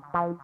Bye.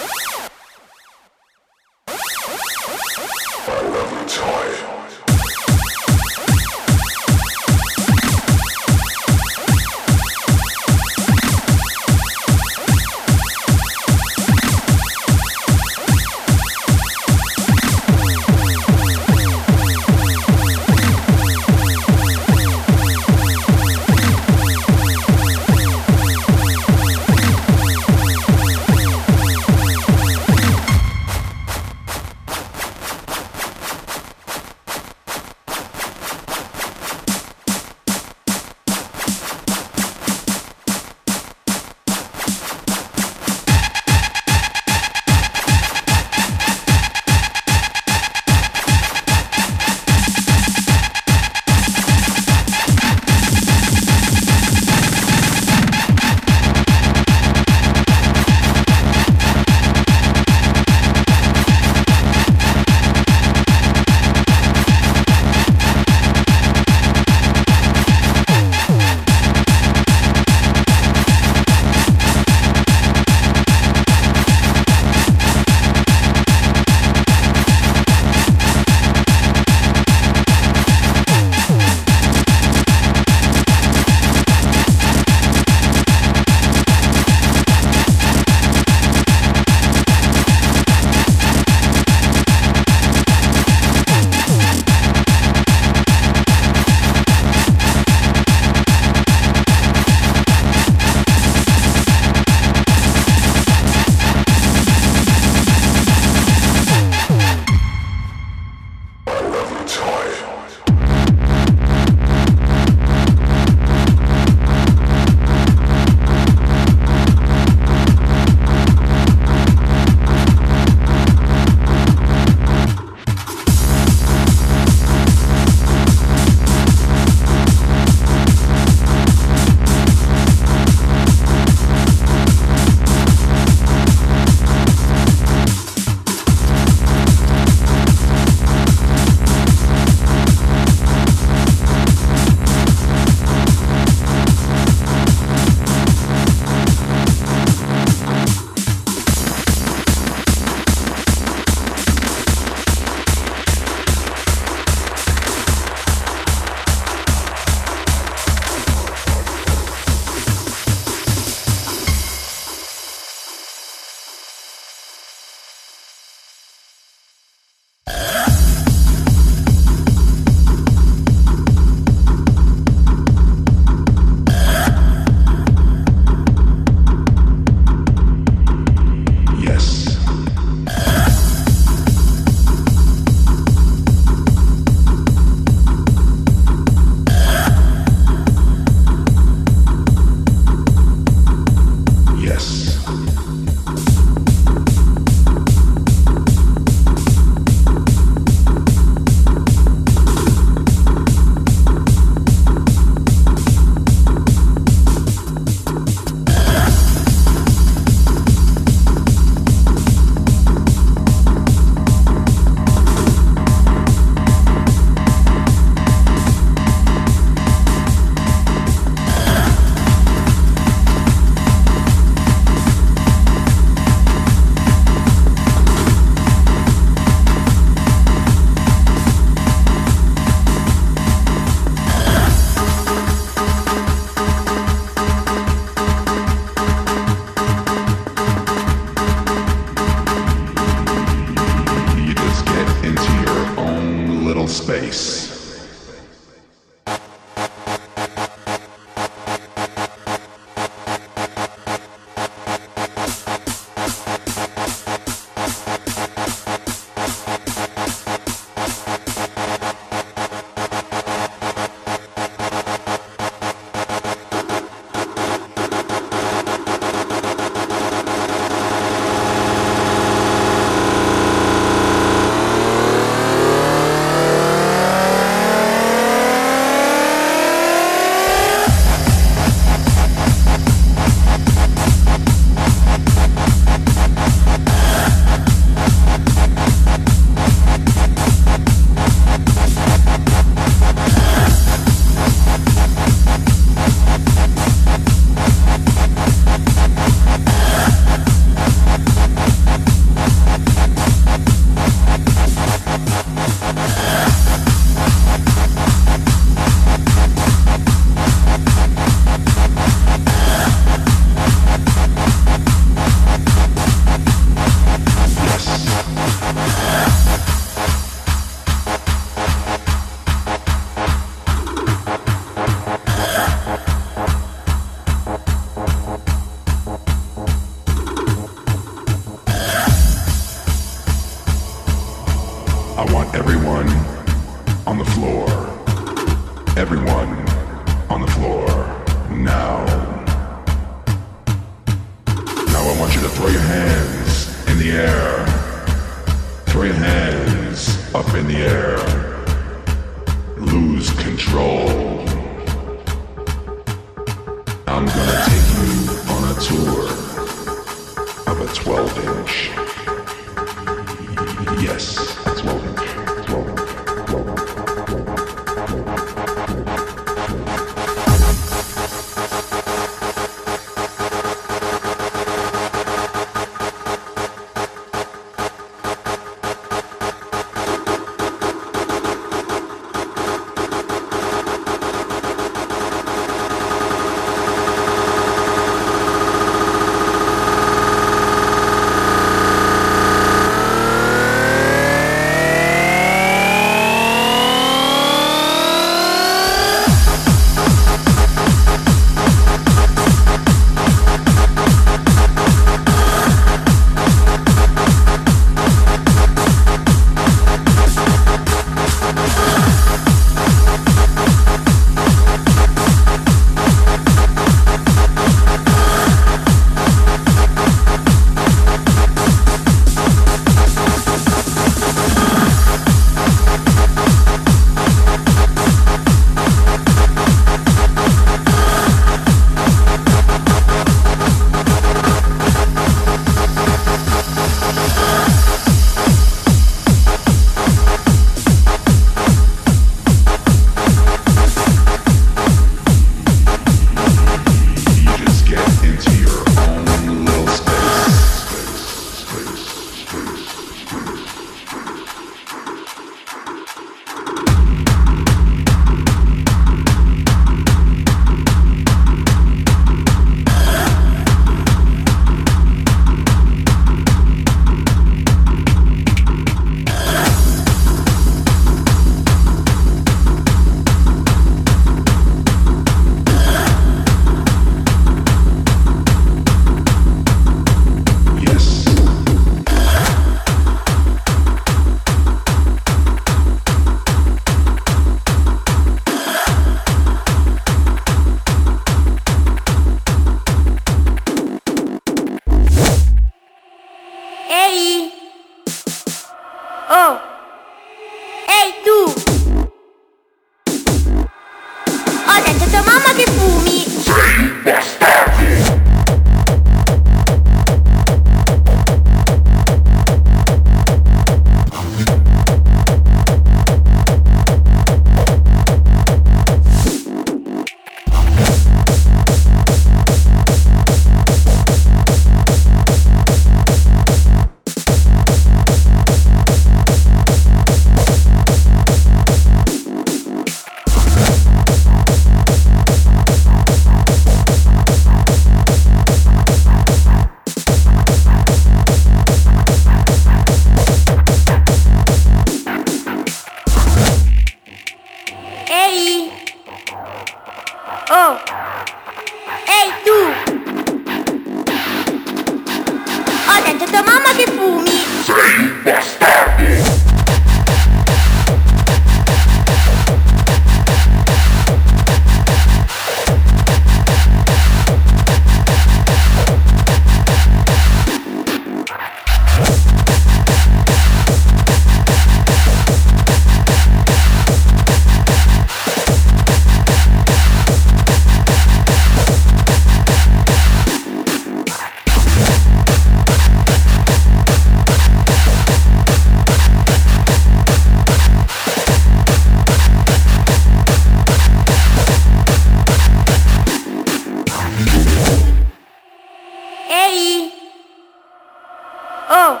oh!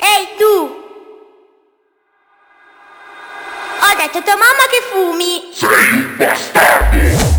Ehi tu! Ho detto a tua mamma che fumi! Sì, bastardo!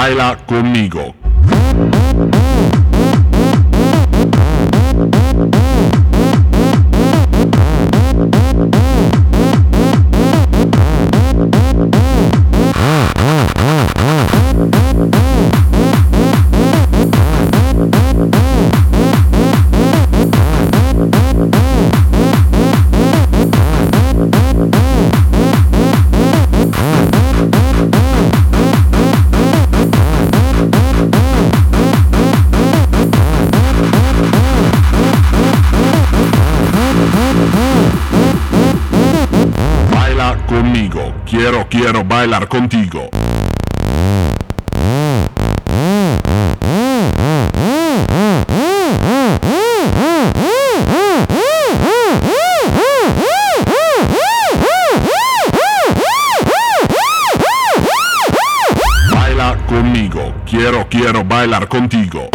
Baila conmigo. Bailar contigo. Baila conmigo, quiero, quiero bailar contigo.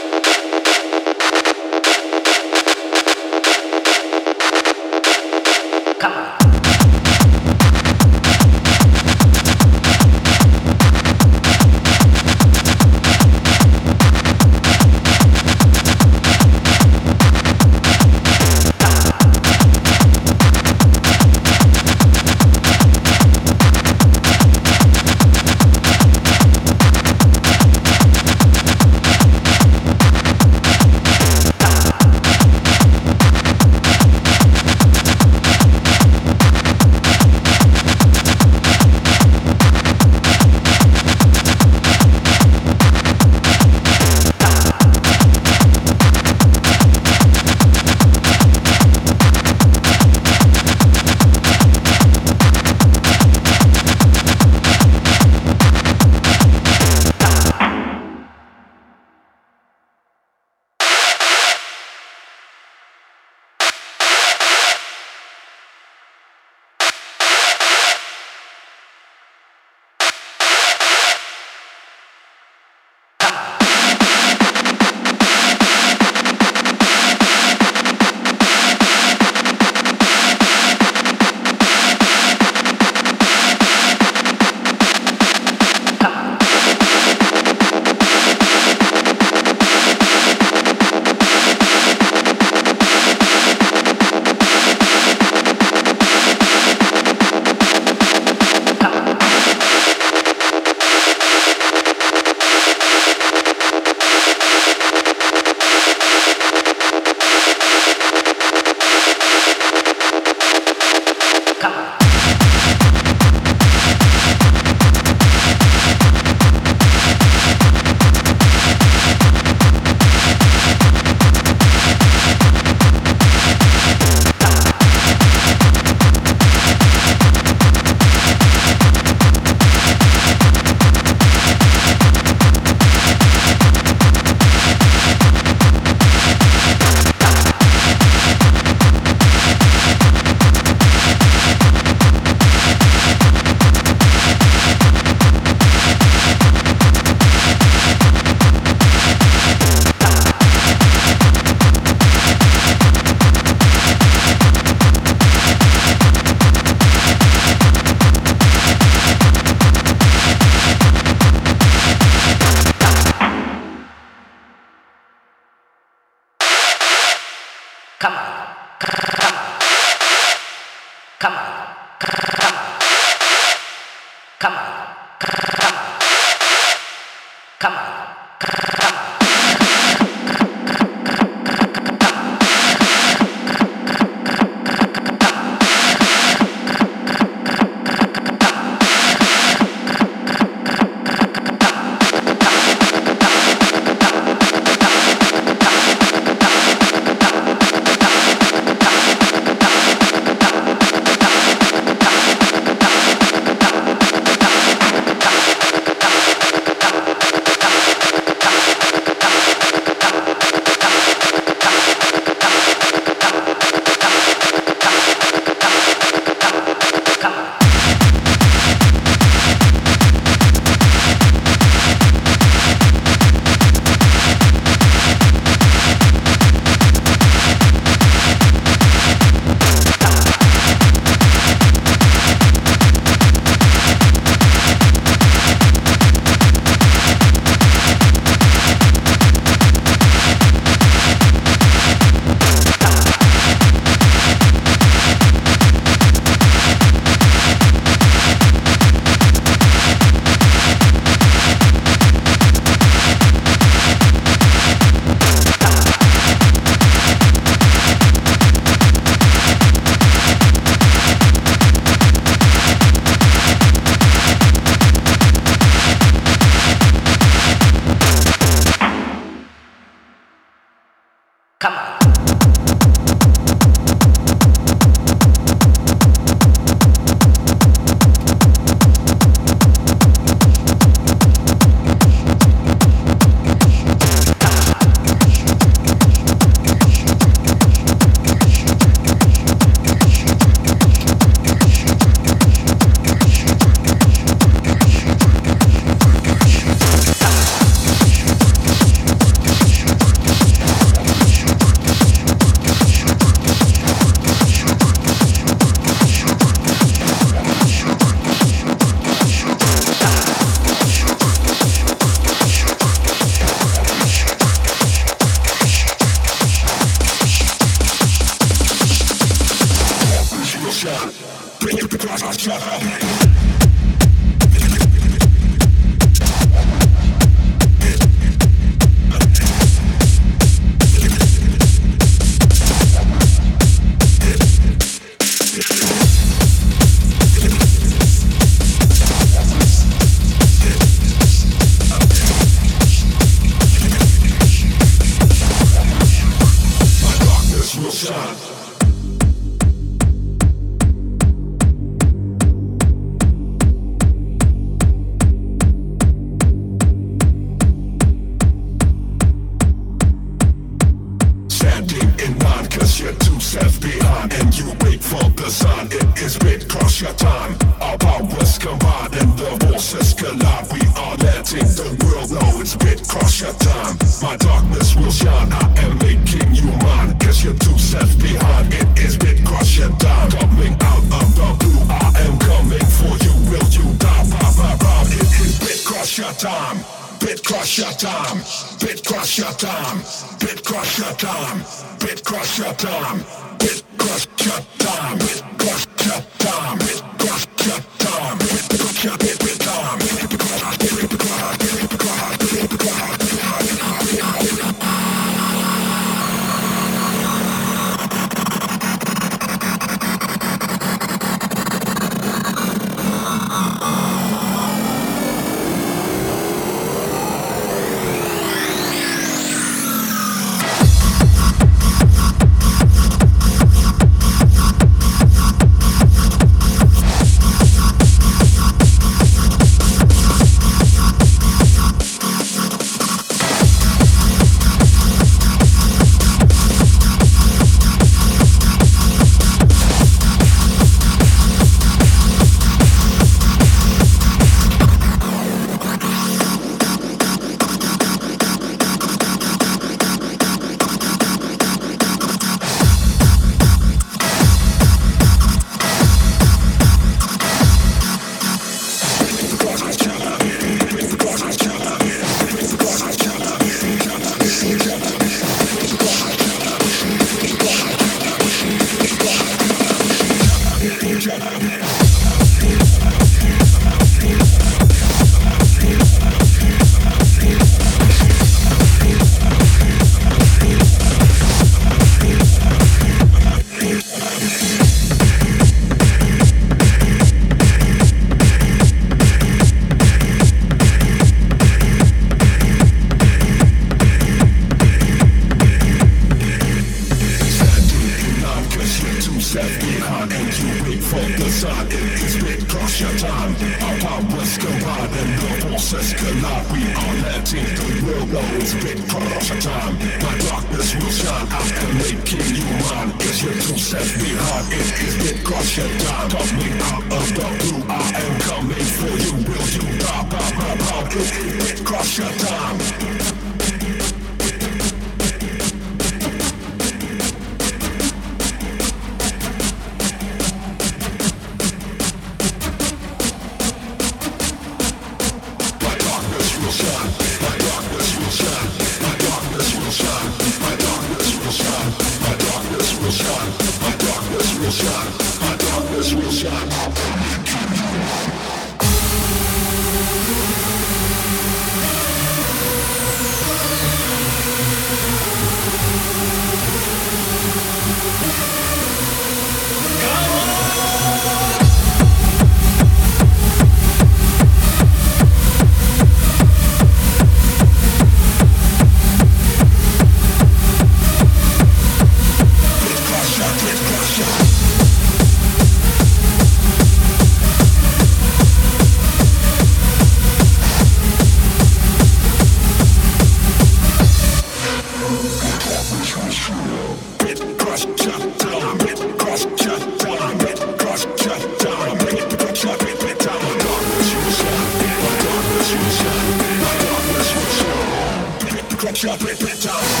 And throwing up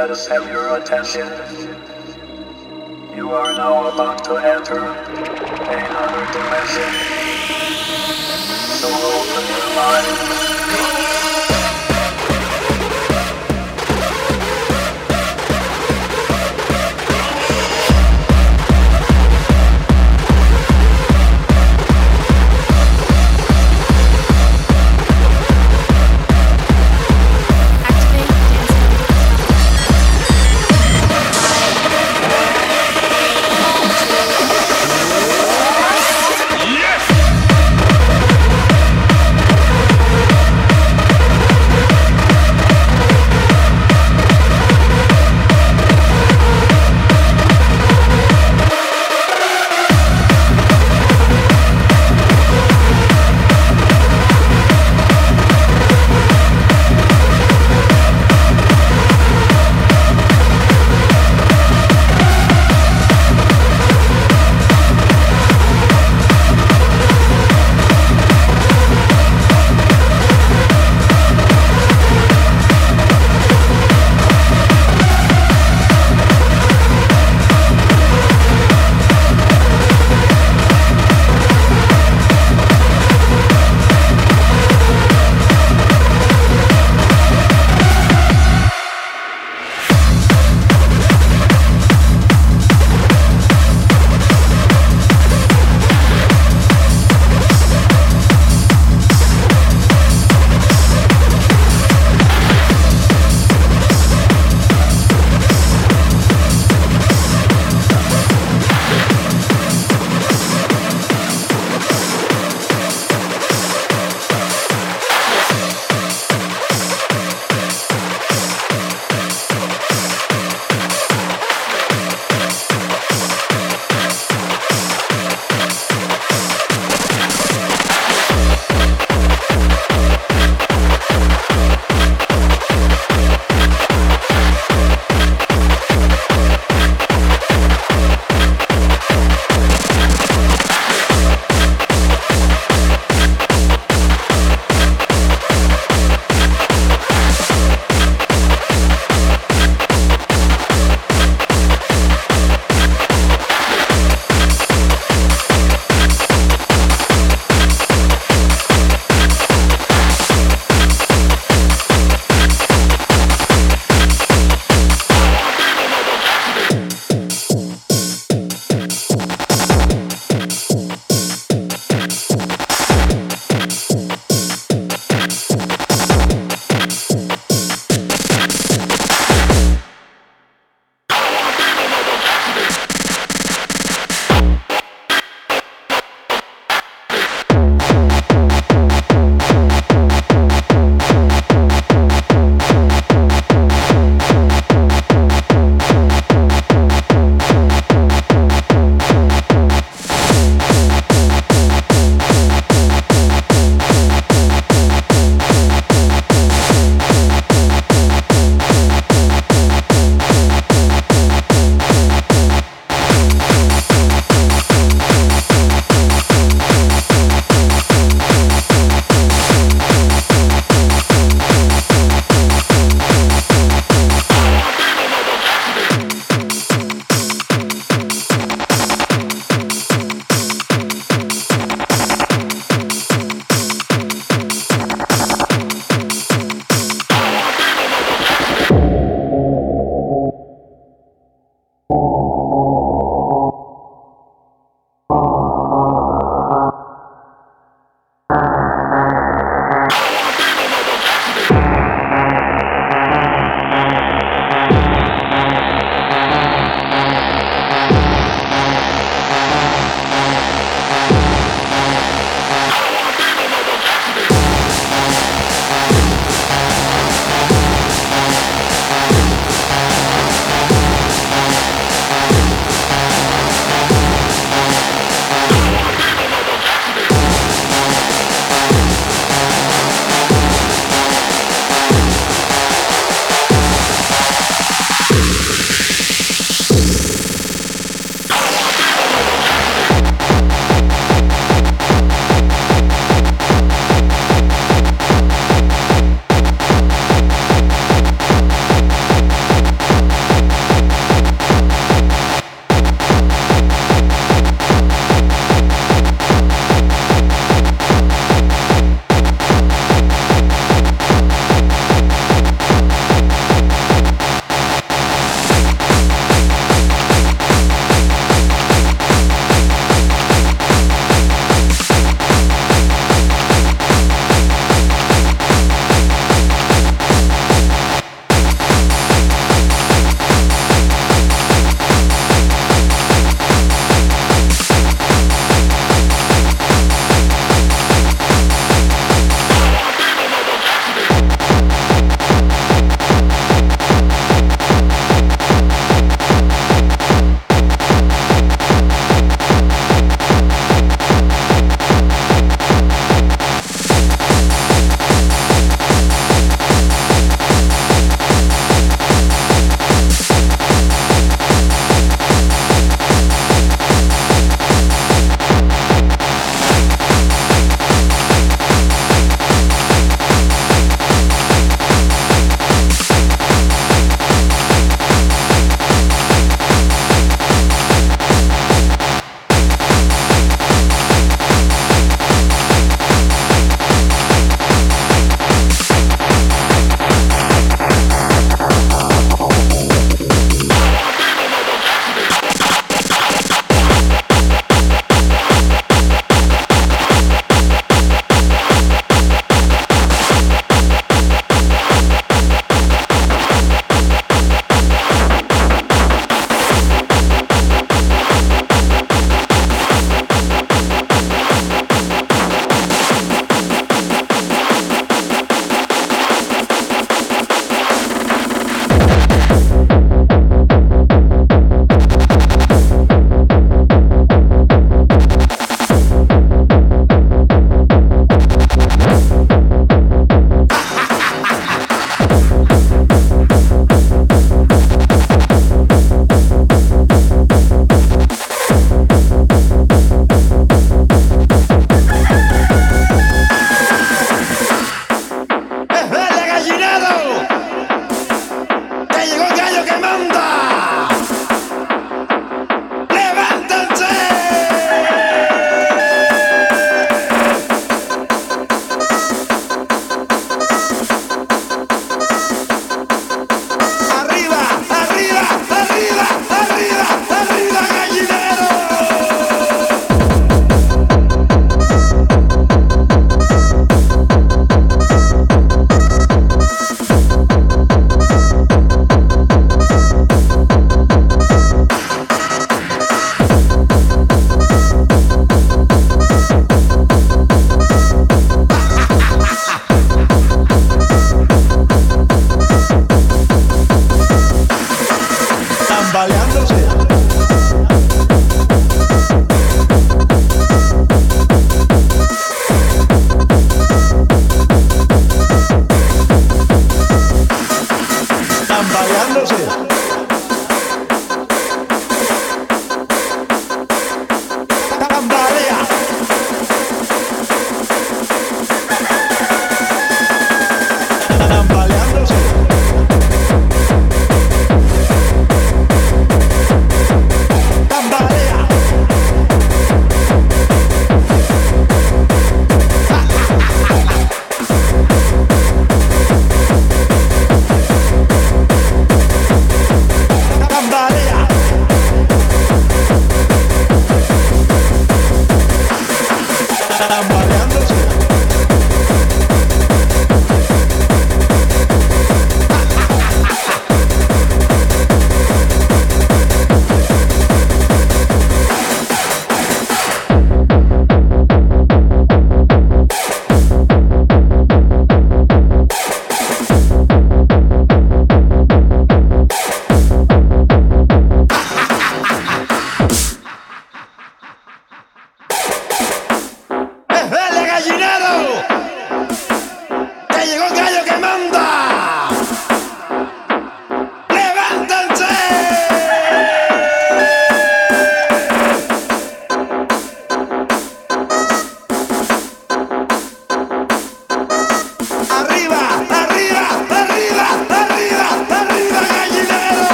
let us have your attention. You are now about to enter another dimension. So open your mind.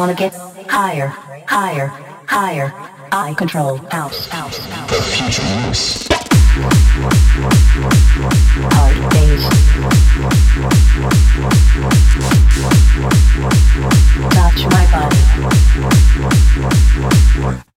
Wanna get higher, higher, higher. I control house, house, house. The future. Hard bass. Touch my body.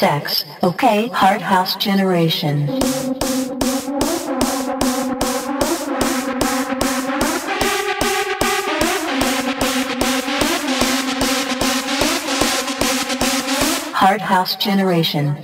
sex okay? Hard house generation. Hard house generation.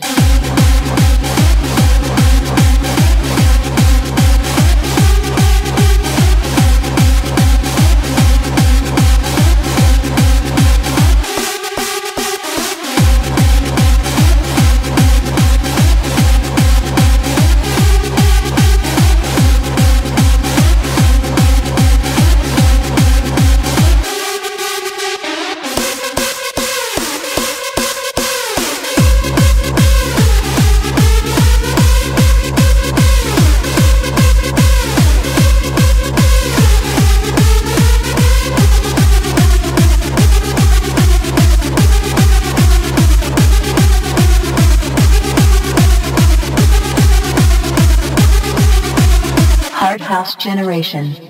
Generation.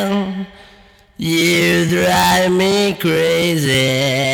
Baby, you drive me crazy.